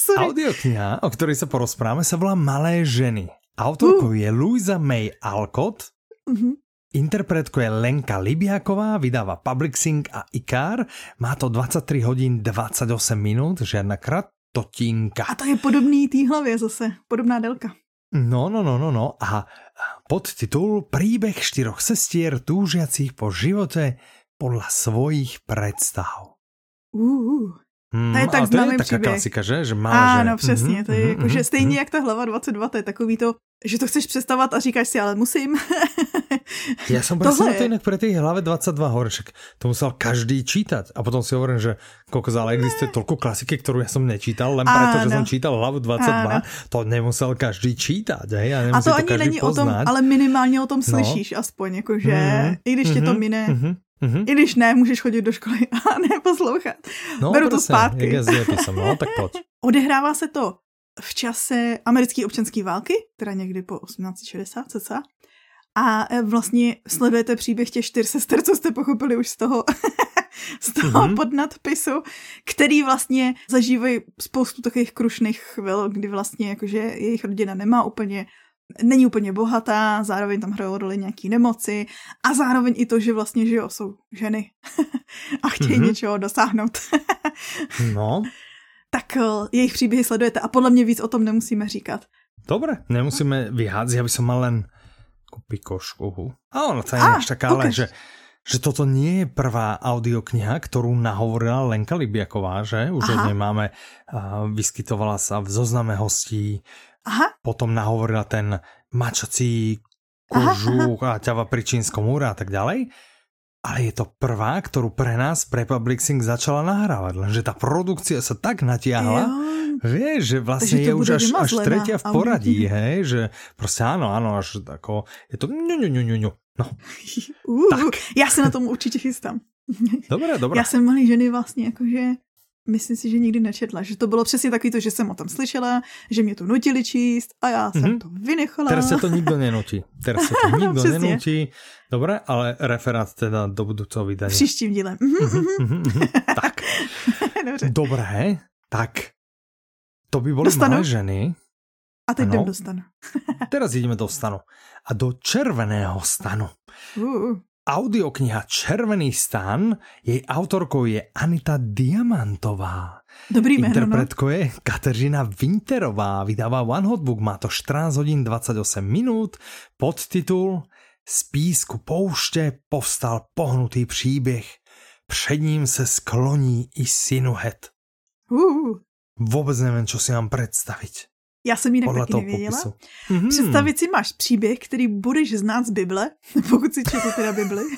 Audiokniha, o ktorej sa porozprávame, sa volá Malé ženy. Autorkou uh. je Louisa May Alcott, uh-huh. Interpretkou je Lenka Libiaková, vydáva Publixing a Ikar. Má to 23 hodín 28 minút, žiadna krat, stotinka. A to je podobný té hlavě zase, podobná délka. No, no, no, no, no. A podtitul Príbeh štyroch sestier túžiacich po živote podľa svojich predstav. Uh, to je tak známý to je taká klasika, že? že má, Áno, že... přesně. To je mm-hmm, jako, že stejně mm-hmm. jak ta hlava 22, to je takový to, že to chceš představovat a říkáš si, ale musím. Ja som presne to inak pre tej hlave 22 horeček. To musel každý čítať. A potom si hovorím, že koľko zále existuje toľko klasiky, ktorú ja som nečítal, len preto, že som čítal hlavu 22, Áno. to nemusel každý čítať. Hej? A, a to ani to není poznať. o tom, ale minimálně o tom no. slyšíš no. aspoň, jakože, mm-hmm. i když mm-hmm. tě to mhm. mine, mm-hmm. Mm-hmm. I když ne, můžeš chodit do školy <laughs> a neposlouchat. No, Beru to zpátky. Jak no, tak pojď. <laughs> Odehrává se to v čase americké občanské války, teda někdy po 1860 cca. A e, vlastně sledujete příběh těch čtyř sester, co jste pochopili už z toho, <laughs> z toho mm-hmm. podnadpisu, který vlastně zažívají spoustu takových krušných chvil, kdy vlastně jakože jejich rodina nemá úplně není úplně bohatá, zároveň tam hrajou roli nějaký nemoci a zároveň i to, že vlastně, že jo, jsou ženy <laughs> a chtějí mm-hmm. něčeho dosáhnout. <laughs> no. Tak e, jejich příběhy sledujete a podle mě víc o tom nemusíme říkat. Dobre, nemusíme vyhádzať, aby som mal len pikošku. A ono to je ah, taká len, že, že toto nie je prvá audiokniha, ktorú nahovorila Lenka Libiaková, že? Už Aha. od nej máme, uh, vyskytovala sa v zozname hostí, Aha. potom nahovorila ten mačací kožuch a ťava pri čínskom múre a tak ďalej. Ale je to prvá, ktorú pre nás, pre Publixing začala nahrávať, lenže tá produkcia sa tak natiahla, jo Vieš, že vlastne je už až, až tretia v poradí, hej, že proste áno, áno, až tako, je to ňu, ňu, ňu, ňu, ňu. No. <laughs> Uh, tak. Já se na tom určitě chystám. Dobré, dobré. Já jsem malý ženy vlastně jakože myslím si, že nikdy nečetla. Že to bylo přesně takový to, že jsem o tom slyšela, že mě to nutili číst a já jsem mm-hmm. to vynechala. Teraz se to nikdo nenutí. Teraz se to <laughs> nikdo nenutí. Dobré, ale referát teda do budoucího vydání. Příštím dílem. Mm-hmm. Mm-hmm. tak. <laughs> Dobře. Dobré, tak To by boli malé ženy. A teď jdem do stanu. Teraz ideme do stanu. A do červeného stanu. Uh. Audiokniha Červený stan, jej autorkou je Anita Diamantová. Dobrý jméno, no? je Kateřina Winterová, vydává One Hot Book, má to 14 hodin 28 minut, podtitul Z písku pouště povstal pohnutý příběh, před ním se skloní i sinuhet. Uh. Vůbec nevím, co si mám představit. Já jsem jinak Podle taky nevěděla. Mm-hmm. Představit si máš příběh, který budeš znát z Bible, <laughs> pokud si četl teda Bibli. <laughs>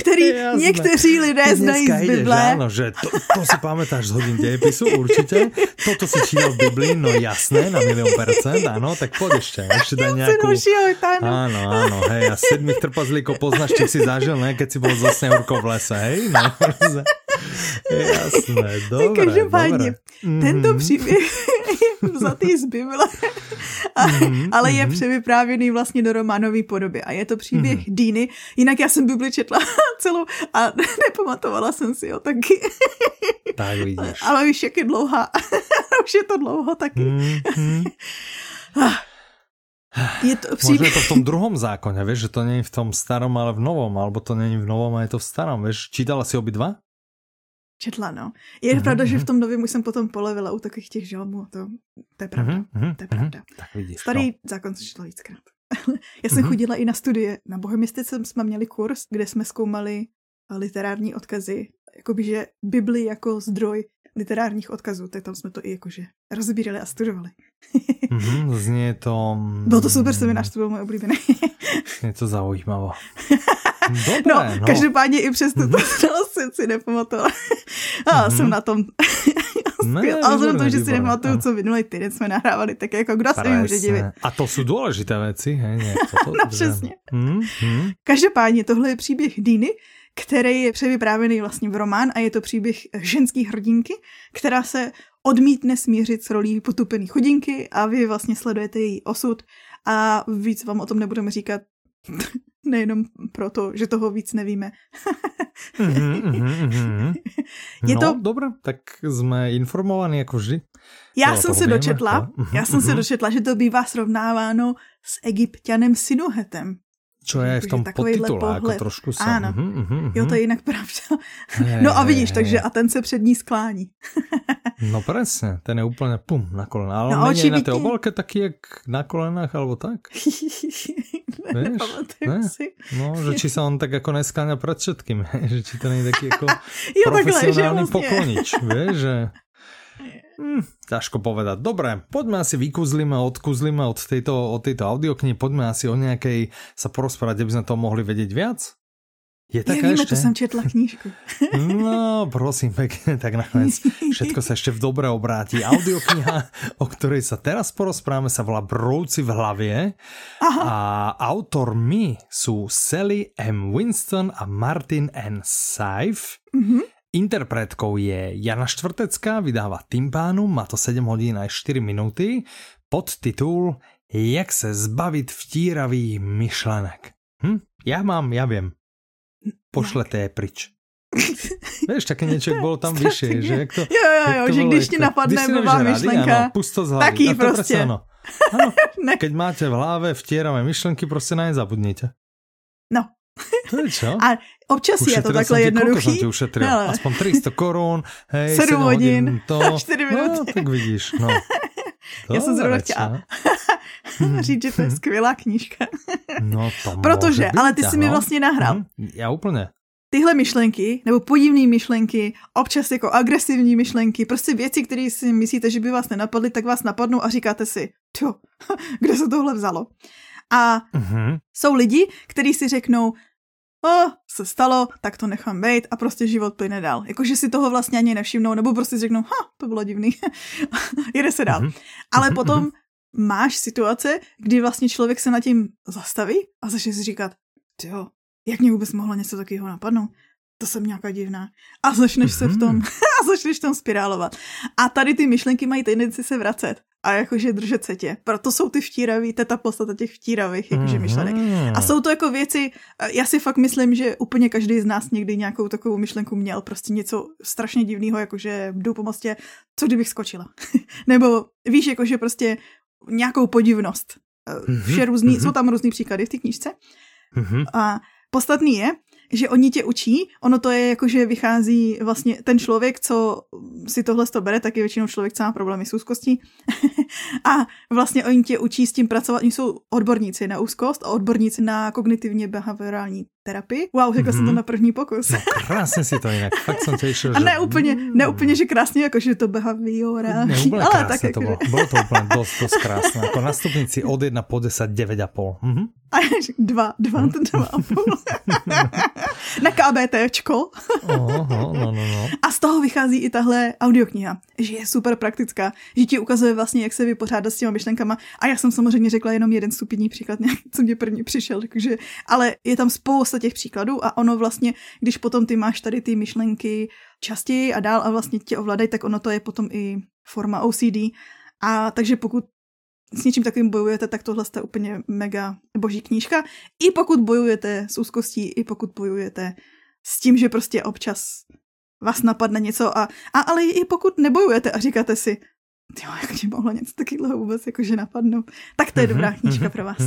který Jasné. někteří lidé znají z Bible. Jdeš, áno, že to, to si pamätáš z hodin dějepisu, určitě. Toto si čítal v Bibli, no jasné, na milion percent, ano, tak pojď ještě. Ještě daj nějakou... Áno, áno, hej, a sedmých trpazlíkov poznáš, či si zažil, ne, keď si so snehurkou v lese, hej? No, Jasné, <laughs> dobré, Každopádně, dobré. tento mm-hmm. příběh <laughs> je vzatý z Bible, mm-hmm. ale je mm-hmm. převyprávěný vlastně do románové podoby a je to příběh mm-hmm. Dýny. Jinak já jsem Bibli četla <laughs> celou a nepamatovala jsem si ho taky. Tak vidíš. Ale víš, jak je dlouhá. Už je to dlouho taky. Mm-hmm. Je to příběh... Možno je to v tom druhom zákoně, víš, že to není v tom starom, ale v novom, alebo to není v novom a je to v starom, víš. Čítala si obidva? Četla, no. Je mm-hmm. pravda, že v mhm. tom novém už jsem potom polevila u takových těch žalmů, to, to je pravda, mm-hmm. to je pravda. Mm-hmm. Tak vidíš, Starý no. zákon jsem četla víckrát. <laughs> Já jsem mm-hmm. chodila i na studie, na Bohemistice jsme měli kurz, kde jsme zkoumali literární odkazy, jakoby, že Bibli jako zdroj literárních odkazů, tak tam jsme to i jakože rozbírali a studovali. <laughs> mm-hmm, znie to... Byl to super seminář, to byl můj oblíbený. je to zaujímavé. <laughs> Dobré, no, no, každopádně i přes tuto znalost jsem si nepamatovala. <laughs> A mm-hmm. jsem na tom <laughs> ne, ale vzhledem to, že si nepamatuju, co minulý týden jsme nahrávali, tak jako kdo se mi může divit. A to jsou důležité věci, hej? Nie, to, <laughs> no přesně. Mm-hmm. Každopádně tohle je příběh Dýny, který je převyprávěný vlastně v román a je to příběh ženské hrdinky, která se odmítne smířit s rolí potupený chudinky a vy vlastně sledujete její osud a víc vám o tom nebudeme říkat, nejenom proto, že toho víc nevíme. mm-hmm, mm-hmm. <laughs> Je no, to... dobré, tak jsme informovaní jako vždy. Já jsem se dočetla, já jsem se mhm. dočetla, že to bývá srovnáváno s egyptianem Sinuhetem. Čo je v tom podtitule, jako trošku jsem. Ano, uh-huh, uh-huh. jo, to je jinak pravda. Hey, no a vidíš, hey, takže a ten se před ní sklání. <laughs> no presne, ten je úplně pum, na kolena. Ale no, není na té obalke taky jak na kolenách, alebo tak? <laughs> ne, ne? Si. No, že či se on tak jako neskláňa před všetkým, <laughs> že či to není taky jako jo, profesionální takhle, vlastně. poklonič, vieš, že Hmm, ťažko povedať. Dobre, poďme asi vykuzlíme, odkuzlíme od tejto, od tejto audioknihy, poďme asi o nejakej sa porozprávať, aby sme to mohli vedieť viac. Je taká ja, ešte? to som četla knížku. No, prosím pekne, tak nakoniec všetko sa ešte v dobre obráti. Audiokniha, o ktorej sa teraz porozprávame, sa volá Brouci v hlavě Aha. a autormi sú Sally M. Winston a Martin N. Saif. Mm -hmm. Interpretkou je Jana Štvrtecká, vydává Timpánum, má to 7 hodin a 4 minuty, pod titul Jak se zbavit vtíravých myšlenek. Hm? Já mám, já vím. Pošlete je pryč. <laughs> Víš, také něco, bylo tam vyšší, že jak to... Jo, jo, jo, že když ti napadne blbá myšlenka, ano, pust to z hlavy. Taký prostě. Ano. <laughs> Ano, keď máte v hlavě vtíravé myšlenky, prostě na ně zabudnite. No, to je čo? A občas Ušetril je to takhle jednoduchý. Koľko som ti ušetril? Ale... Aspoň 300 korun, hej, 7, 7 hodin, to. <laughs> 4 minuty. No, tak vidíš, no. <laughs> Já jsem zrovna chtěla <laughs> říct, že to je skvělá knížka. no to Protože, být, ale ty jsi mi vlastně nahrál. Mm, já úplně. Tyhle myšlenky, nebo podivné myšlenky, občas jako agresivní myšlenky, prostě věci, které si myslíte, že by vás nenapadly, tak vás napadnou a říkáte si, čo, kde se tohle vzalo? A mm-hmm. jsou lidi, kteří si řeknou, o, se stalo, tak to nechám být a prostě život plyne dál. Jakože si toho vlastně ani nevšimnou, nebo prostě si řeknou, ha, to bylo divný, <laughs> jede se dál. Mm-hmm. Ale mm-hmm. potom máš situace, kdy vlastně člověk se nad tím zastaví a začne si říkat, jo, jak mě vůbec mohlo něco takového napadnout? To jsem nějaká divná. A začneš mm-hmm. se v tom, <laughs> a začneš v tom spirálovat. A tady ty myšlenky mají tendenci se vracet. A jakože držet se tě. Proto jsou ty vtíraví, to je ta podstata těch vtíravých jakože myšlenek. A jsou to jako věci, já si fakt myslím, že úplně každý z nás někdy nějakou takovou myšlenku měl, prostě něco strašně divného, jakože jdu po mostě, co kdybych skočila. <laughs> Nebo víš, jakože prostě nějakou podivnost. Mhm, Vše různý, mm-hmm. jsou tam různý příklady v té knížce. Mm-hmm. A podstatný je, že oni tě učí, ono to je jako, že vychází vlastně ten člověk, co si tohle to bere, tak je většinou člověk, co má problémy s úzkostí. <laughs> a vlastně oni tě učí s tím pracovat, oni jsou odborníci na úzkost a odborníci na kognitivně behaviorální terapii. Wow, řekla mm-hmm. jsem to mhm. na první pokus. no, krásně si to jinak, fakt jsem těšil, že... A ne úplně, ne úplně, že krásně, jako že to behaviorální. Ne, úplně ale tak, to jako, bylo. Bylo to úplně dost, dost krásné. Jako na stupnici od 1 po 10, 9,5. Mhm. A dva, dva, mhm. dva a půl. na KBTčko. oh, no, no, no. A z toho vychází i tahle audiokniha, že je super praktická, že ti ukazuje vlastně, jak se vypořádat s těma myšlenkama. A já jsem samozřejmě řekla jenom jeden stupidní příklad, <laughs> co mě první přišel, takže, ale je tam spousta těch příkladů a ono vlastně, když potom ty máš tady ty myšlenky častěji a dál a vlastně tě ovládají, tak ono to je potom i forma OCD. A takže pokud s něčím takovým bojujete, tak tohle je úplně mega boží knížka. I pokud bojujete s úzkostí, i pokud bojujete s tím, že prostě občas vás napadne něco a, a ale i pokud nebojujete a říkáte si, jo, jak ti mohlo něco takového vůbec jakože napadnout, tak to je dobrá mhm, knížka pro vás.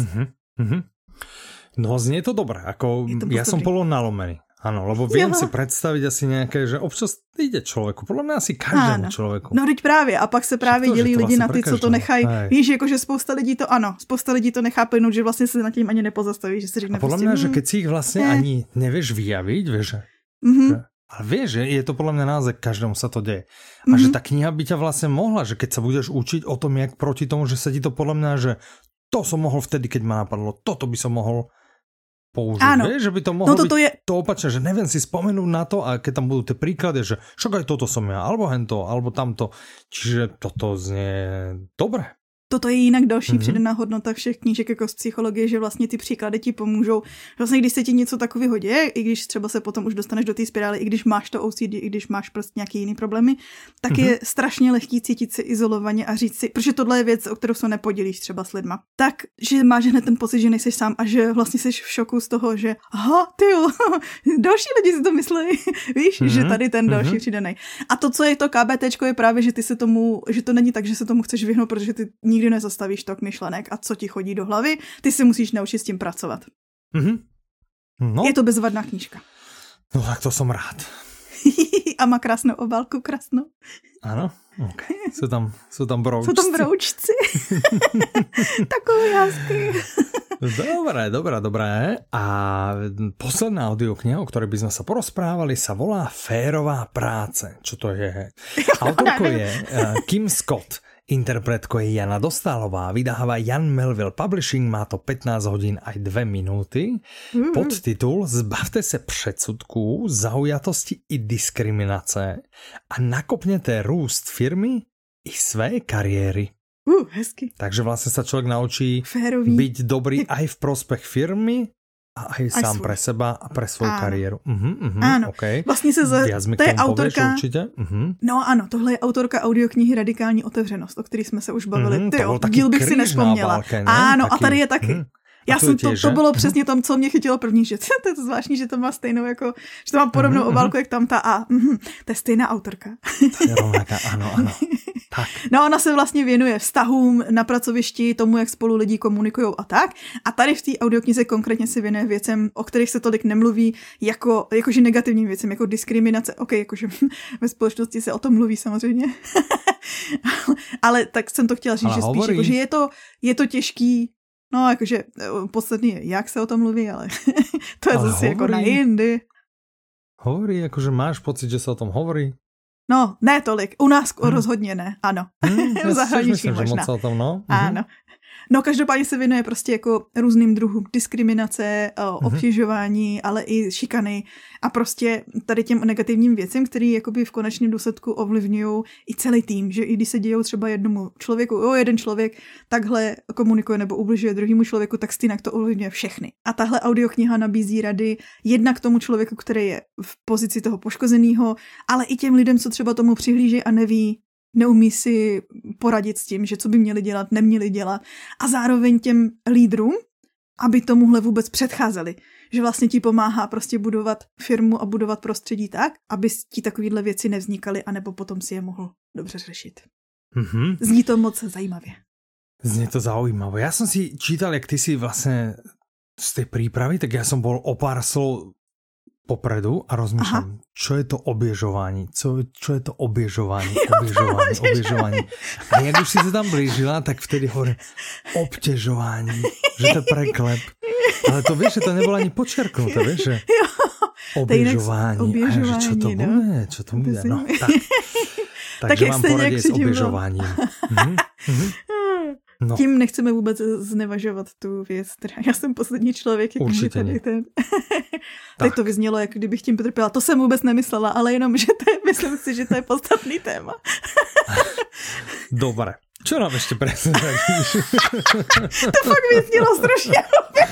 Mhm, no, znie to dobré, jako ja som polo nalomený. Áno, lebo viem jo. si představit asi nějaké, že občas jde člověku, podle mě asi každému ano. člověku. No teď právě, a pak se právě to, dělí to lidi vlastně na ty, co to nechají. Víš, jakože spousta lidí to ano, spousta lidí to nechá plynout, že vlastně se na tím ani nepozastaví, že si řekne a podle prostě, mě, že hmm, keď si jich vlastně ne. ani nevíš vyjavit, víš, že, mm-hmm. že ale vieš, že je to podle mě název, každému se to děje. A mm-hmm. že ta kniha by ťa vlastně mohla, že keď se budeš učit o tom, jak proti tomu, že se ti to podle mě, že to som mohl vtedy, keď ma napadlo, toto by som mohl použiť. Áno. Vieš, že by to mohlo no, byť je... to opačné, že neviem si spomenúť na to a keď tam budú tie príklady, že však aj toto som ja, alebo hento, alebo tamto. Čiže toto znie dobre. Toto je jinak další mm-hmm. přidaná hodnota všech knížek jako z psychologie, že vlastně ty příklady ti pomůžou. Vlastně když se ti něco takového děje, i když třeba se potom už dostaneš do té spirály, i když máš to OCD, i když máš prostě nějaký jiný problémy, tak mm-hmm. je strašně lehký cítit se izolovaně a říct si, protože tohle je věc, o kterou se nepodělíš třeba s lidma. Tak, že máš hned ten pocit, že nejsi sám a že vlastně jsi v šoku z toho, že aha, ty jo, <laughs> další lidi si to myslí, <laughs> víš, mm-hmm. že mhm. tady ten další mm-hmm. přidaný. A to, co je to KBT, je právě, že ty se tomu, že to není tak, že se tomu chceš vyhnout, protože ty nikdy nezastavíš tok myšlenek a co ti chodí do hlavy, ty si musíš naučit s tím pracovat. Mm-hmm. No. Je to bezvadná knížka. No tak to jsem rád. <laughs> a má krásnou obálku, krásnou. Ano, okay. jsou tam, jsou tam broučci. Jsou tam broučci. <laughs> Takové jásky. Dobré, dobré, dobré. A posledná audiokniha, o ktorej by sme sa porozprávali, sa volá Férová práce. Čo to je? <laughs> Autorkou je uh, Kim Scott. Interpretko je Jana Dostálová, vydáva Jan Melville Publishing, má to 15 hodin aj 2 minuty. Mm-hmm. Podtitul Zbavte se předsudků, zaujatosti i diskriminace a nakopněte růst firmy i své kariéry. Uh, hezky. Takže vlastně se člověk naučí Férový. být dobrý <laughs> aj v prospech firmy, a aj, aj sám svůj. pre seba a pre svou ano. kariéru. Uh-huh, uh-huh, ano. Okay. Vlastně se za... to je autorka... určitě? Uh-huh. No ano, tohle je autorka audioknihy Radikální otevřenost, o který jsme se už bavili. Uh-huh, Ty díl bych si nespomněla. Ne? Ano, taky... a tady je taky. Uh-huh. Já jsem to, to bylo přesně tam, co mě chytilo první, že <laughs> to je to zvláštní, že to má stejnou jako, že to má podobnou uh-huh, obálku, jak tam ta a uh, to je stejná autorka. To je rovnaká, ano, <laughs> ano. Tak. No ona se vlastně věnuje vztahům na pracovišti, tomu, jak spolu lidi komunikují a tak. A tady v té audioknize konkrétně se věnuje věcem, o kterých se tolik nemluví, jako, jakože negativním věcem, jako diskriminace. OK, jakože <laughs> ve společnosti se o tom mluví samozřejmě. ale tak jsem to chtěla říct, ale že spíš, jako, že je to, je to těžký No, jakože eh, podstatný je, jak se o tom mluví, ale <laughs> to je ale zase hovorí, jako na jindy. Hovorí, jakože máš pocit, že se o tom hovorí? No, ne tolik. U nás hmm. rozhodně ne, ano. <laughs> Hmm, v zahraničí možná. Že moc o tom, no. Ano. No každopádně se věnuje prostě jako různým druhům diskriminace, eh, mhm. obtěžování, ale i šikany a prostě tady těm negativním věcem, který jakoby v konečném důsledku ovlivňují i celý tým, že i když se dějou třeba jednomu člověku, jo, jeden člověk takhle komunikuje nebo ubližuje druhému člověku, tak stejně to ovlivňuje všechny. A tahle audiokniha nabízí rady jednak tomu člověku, který je v pozici toho poškozeného, ale i těm lidem, co třeba tomu přihlíží a neví, neumí si poradit s tím, že co by měli dělat, neměli dělat a zároveň těm lídrům, aby tomuhle vůbec předcházeli. Že vlastně ti pomáhá prostě budovat firmu a budovat prostředí tak, aby ti takovýhle věci nevznikaly, anebo potom si je mohl dobře řešit. Mm-hmm. Zní to moc zajímavě. Zní to zaujímavé. Já jsem si čítal, jak ty si vlastně z té přípravy, tak já jsem bol o pár slov popredu a rozmýšľam, Aha. čo je to oběžování, co, čo je to <laughs> oběžování, oběžování, oběžování. A jak už si se tam blížila, tak vtedy hovorím obtěžování, že to je preklep. Ale to víš, že to nebylo ani počerknuté, víš, že oběžování. oběžování a že čo to no. bude, čo to bude, no, tak. <laughs> Takže tak vám poradí s oběžováním. Mhm, mhm. <laughs> No. Tím nechceme vůbec znevažovat tu věc. Teda já jsem poslední člověk, jak Určitě tady ten. tak. to vyznělo, jako kdybych tím potrpěla. To jsem vůbec nemyslela, ale jenom, že to je, myslím si, že to je podstatný téma. <laughs> Dobré. Čo nám ještě prezradíš? <laughs> to fakt vyznělo strašně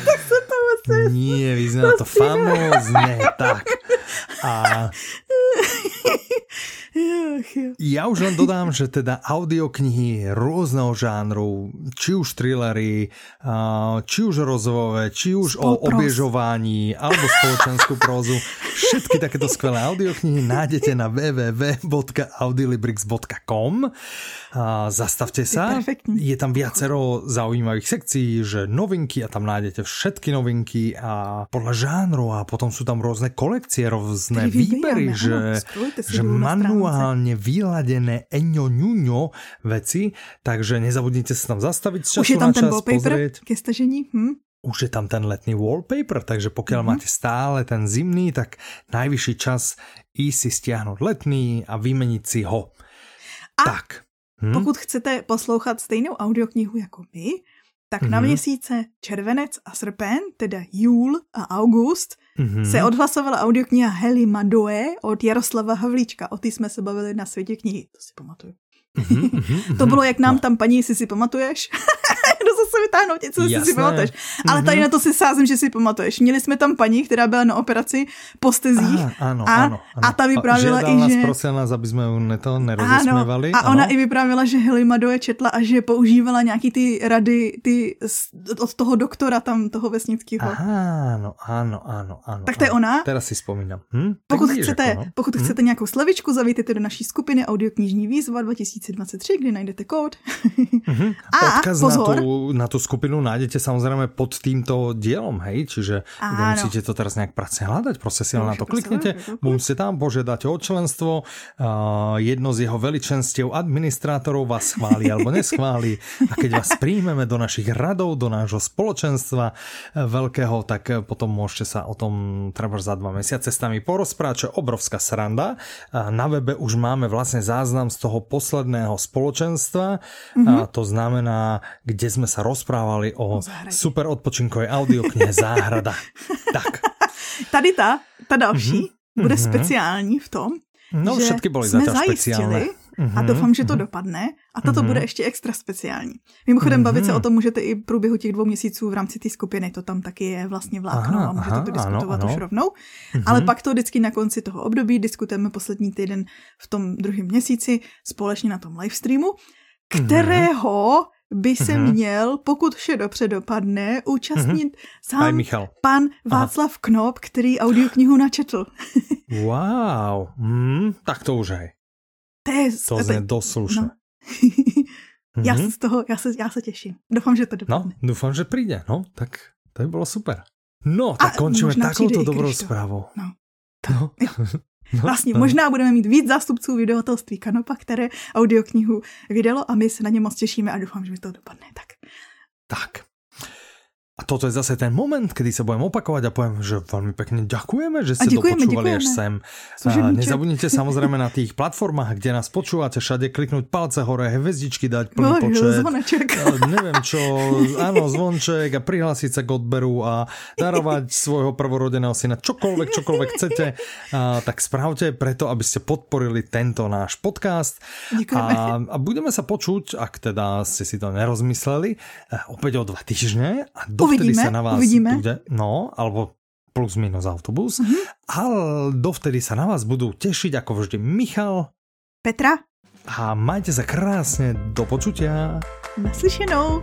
tak se to musím. Nie, vyznělo to famózně, tak. A <laughs> ja už len dodám, že teda audioknihy rôzneho žánru, či už thrillery, či už rozvojové, či už Spolpros. o obiežovaní, alebo spoločenskú prózu, <laughs> všetky takéto skvelé audioknihy nájdete na www.audiolibrix.com. Zastavte sa, je tam viacero zaujímavých sekcií, že novinky a tam nájdete všetky novinky a podľa žánru. A potom sú tam rôzne kolekcie, rôzne výbery, že, že manuál manuálne vyladené eňo ňuňo veci, takže nezabudnite sa tam zastaviť Už je tam ten wallpaper ke stažení? Hm? Už je tam ten letný wallpaper, takže pokiaľ mm-hmm. máte stále ten zimný, tak najvyšší čas ísť si stiahnuť letný a vymeniť si ho. A tak. Hm? pokud chcete poslouchat stejnou audioknihu jako my, tak mm-hmm. na mhm. měsíce červenec a srpen, teda júl a august, mm-hmm. se odhlasovala audiokniha Heli Madoe od Jaroslava Havlíčka. O ty jsme se bavili na světě knihy, to si pamatuju. Mm-hmm, mm-hmm, <laughs> to bylo, jak nám no. tam paní, jestli si pamatuješ, <laughs> zase vytáhnout něco, jestli si pamatuješ. Ale tady mhm. na to si sázím, že si pamatuješ. Měli jsme tam paní, která byla na operaci po stezích Aha, ano, a, ano, ano. a ta vyprávěla i, že... nás, prosil nás, aby jsme to nerozosměvali. Ano, a ona i vyprávěla, že Helima Doje četla a že používala nějaký ty rady ty od toho doktora tam, toho vesnického. Ano, ano, ano, ano. Tak to je ona. Teraz si vzpomínám. Hm? Pokud, chcete, jako, no? pokud hm? chcete nějakou slevičku, zavítejte do naší skupiny Audioknižní výzva 2023, kde najdete kód. Mm-hmm. <laughs> A Odkaz pozor, na tu, na tú skupinu nájdete samozrejme pod týmto dielom, hej? Čiže nemusíte to teraz nejak pracne hľadať, proste si len na to kliknete, musíte tam, požiadate o členstvo, uh, jedno z jeho veličenstiev administrátorov vás schváli alebo neschváli a keď vás príjmeme do našich radov, do nášho spoločenstva uh, veľkého, tak uh, potom môžete sa o tom treba za dva mesiace s nami porozprávať, čo je obrovská sranda. Uh, na webe už máme vlastne záznam z toho posledného spoločenstva, mm-hmm. a to znamená, kde sme sa rozprávali o super odpočinkové audioknihe Záhrada. <laughs> tak. Tady ta, ta další, mm-hmm. bude mm-hmm. speciální v tom, no, že všetky byly jsme zajistili, a doufám, že to mm-hmm. dopadne. A toto mm-hmm. bude ještě extra speciální. Mimochodem, mm-hmm. bavit se o tom můžete i v průběhu těch dvou měsíců v rámci té skupiny. To tam taky je vlastně vlákno aha, a můžete aha, to diskutovat ano, ano. už rovnou. Mm-hmm. Ale pak to vždycky na konci toho období diskutujeme poslední týden v tom druhém měsíci společně na tom livestreamu, mhm. kterého by se mm-hmm. měl, pokud vše dobře dopadne, účastnit mm-hmm. sám Michal. pan Václav Aha. Knop, který audioknihu načetl. <laughs> wow, mm, tak to už je. To, je, to zně dost slušné. No. <laughs> já se z toho, já se, já se těším. Doufám, že to dopadne. No, doufám, že přijde, no, tak to by bylo super. No, tak A končíme takovou dobrou zprávou. No. To, no. <laughs> Vlastně možná budeme mít víc zástupců vydavatelství Kanopa, které audioknihu vydalo a my se na ně moc těšíme a doufám, že mi to dopadne tak. Tak. A toto je zase ten moment, kedy sa budem opakovať a poviem, že veľmi pekne ďakujeme, že ste ďakujeme, dopočúvali ďakujeme. až sem. Nezabudnite samozrejme na tých platformách, kde nás počúvate, všade kliknúť palce hore, hvezdičky dať plný no, počet. Zvoneček. neviem čo, áno, zvonček a prihlásiť sa k odberu a darovať svojho prvorodeného syna, čokoľvek, čokoľvek chcete, a, tak spravte preto, aby ste podporili tento náš podcast. A, a budeme sa počuť, ak teda ste si to nerozmysleli, opäť o dva týždne a do dovtedy uvidíme, sa na vás uvidíme. bude, no, alebo plus minus autobus, mm-hmm. ale dovtedy sa na vás budú tešiť ako vždy Michal, Petra a majte sa krásne do počutia. Naslyšenou.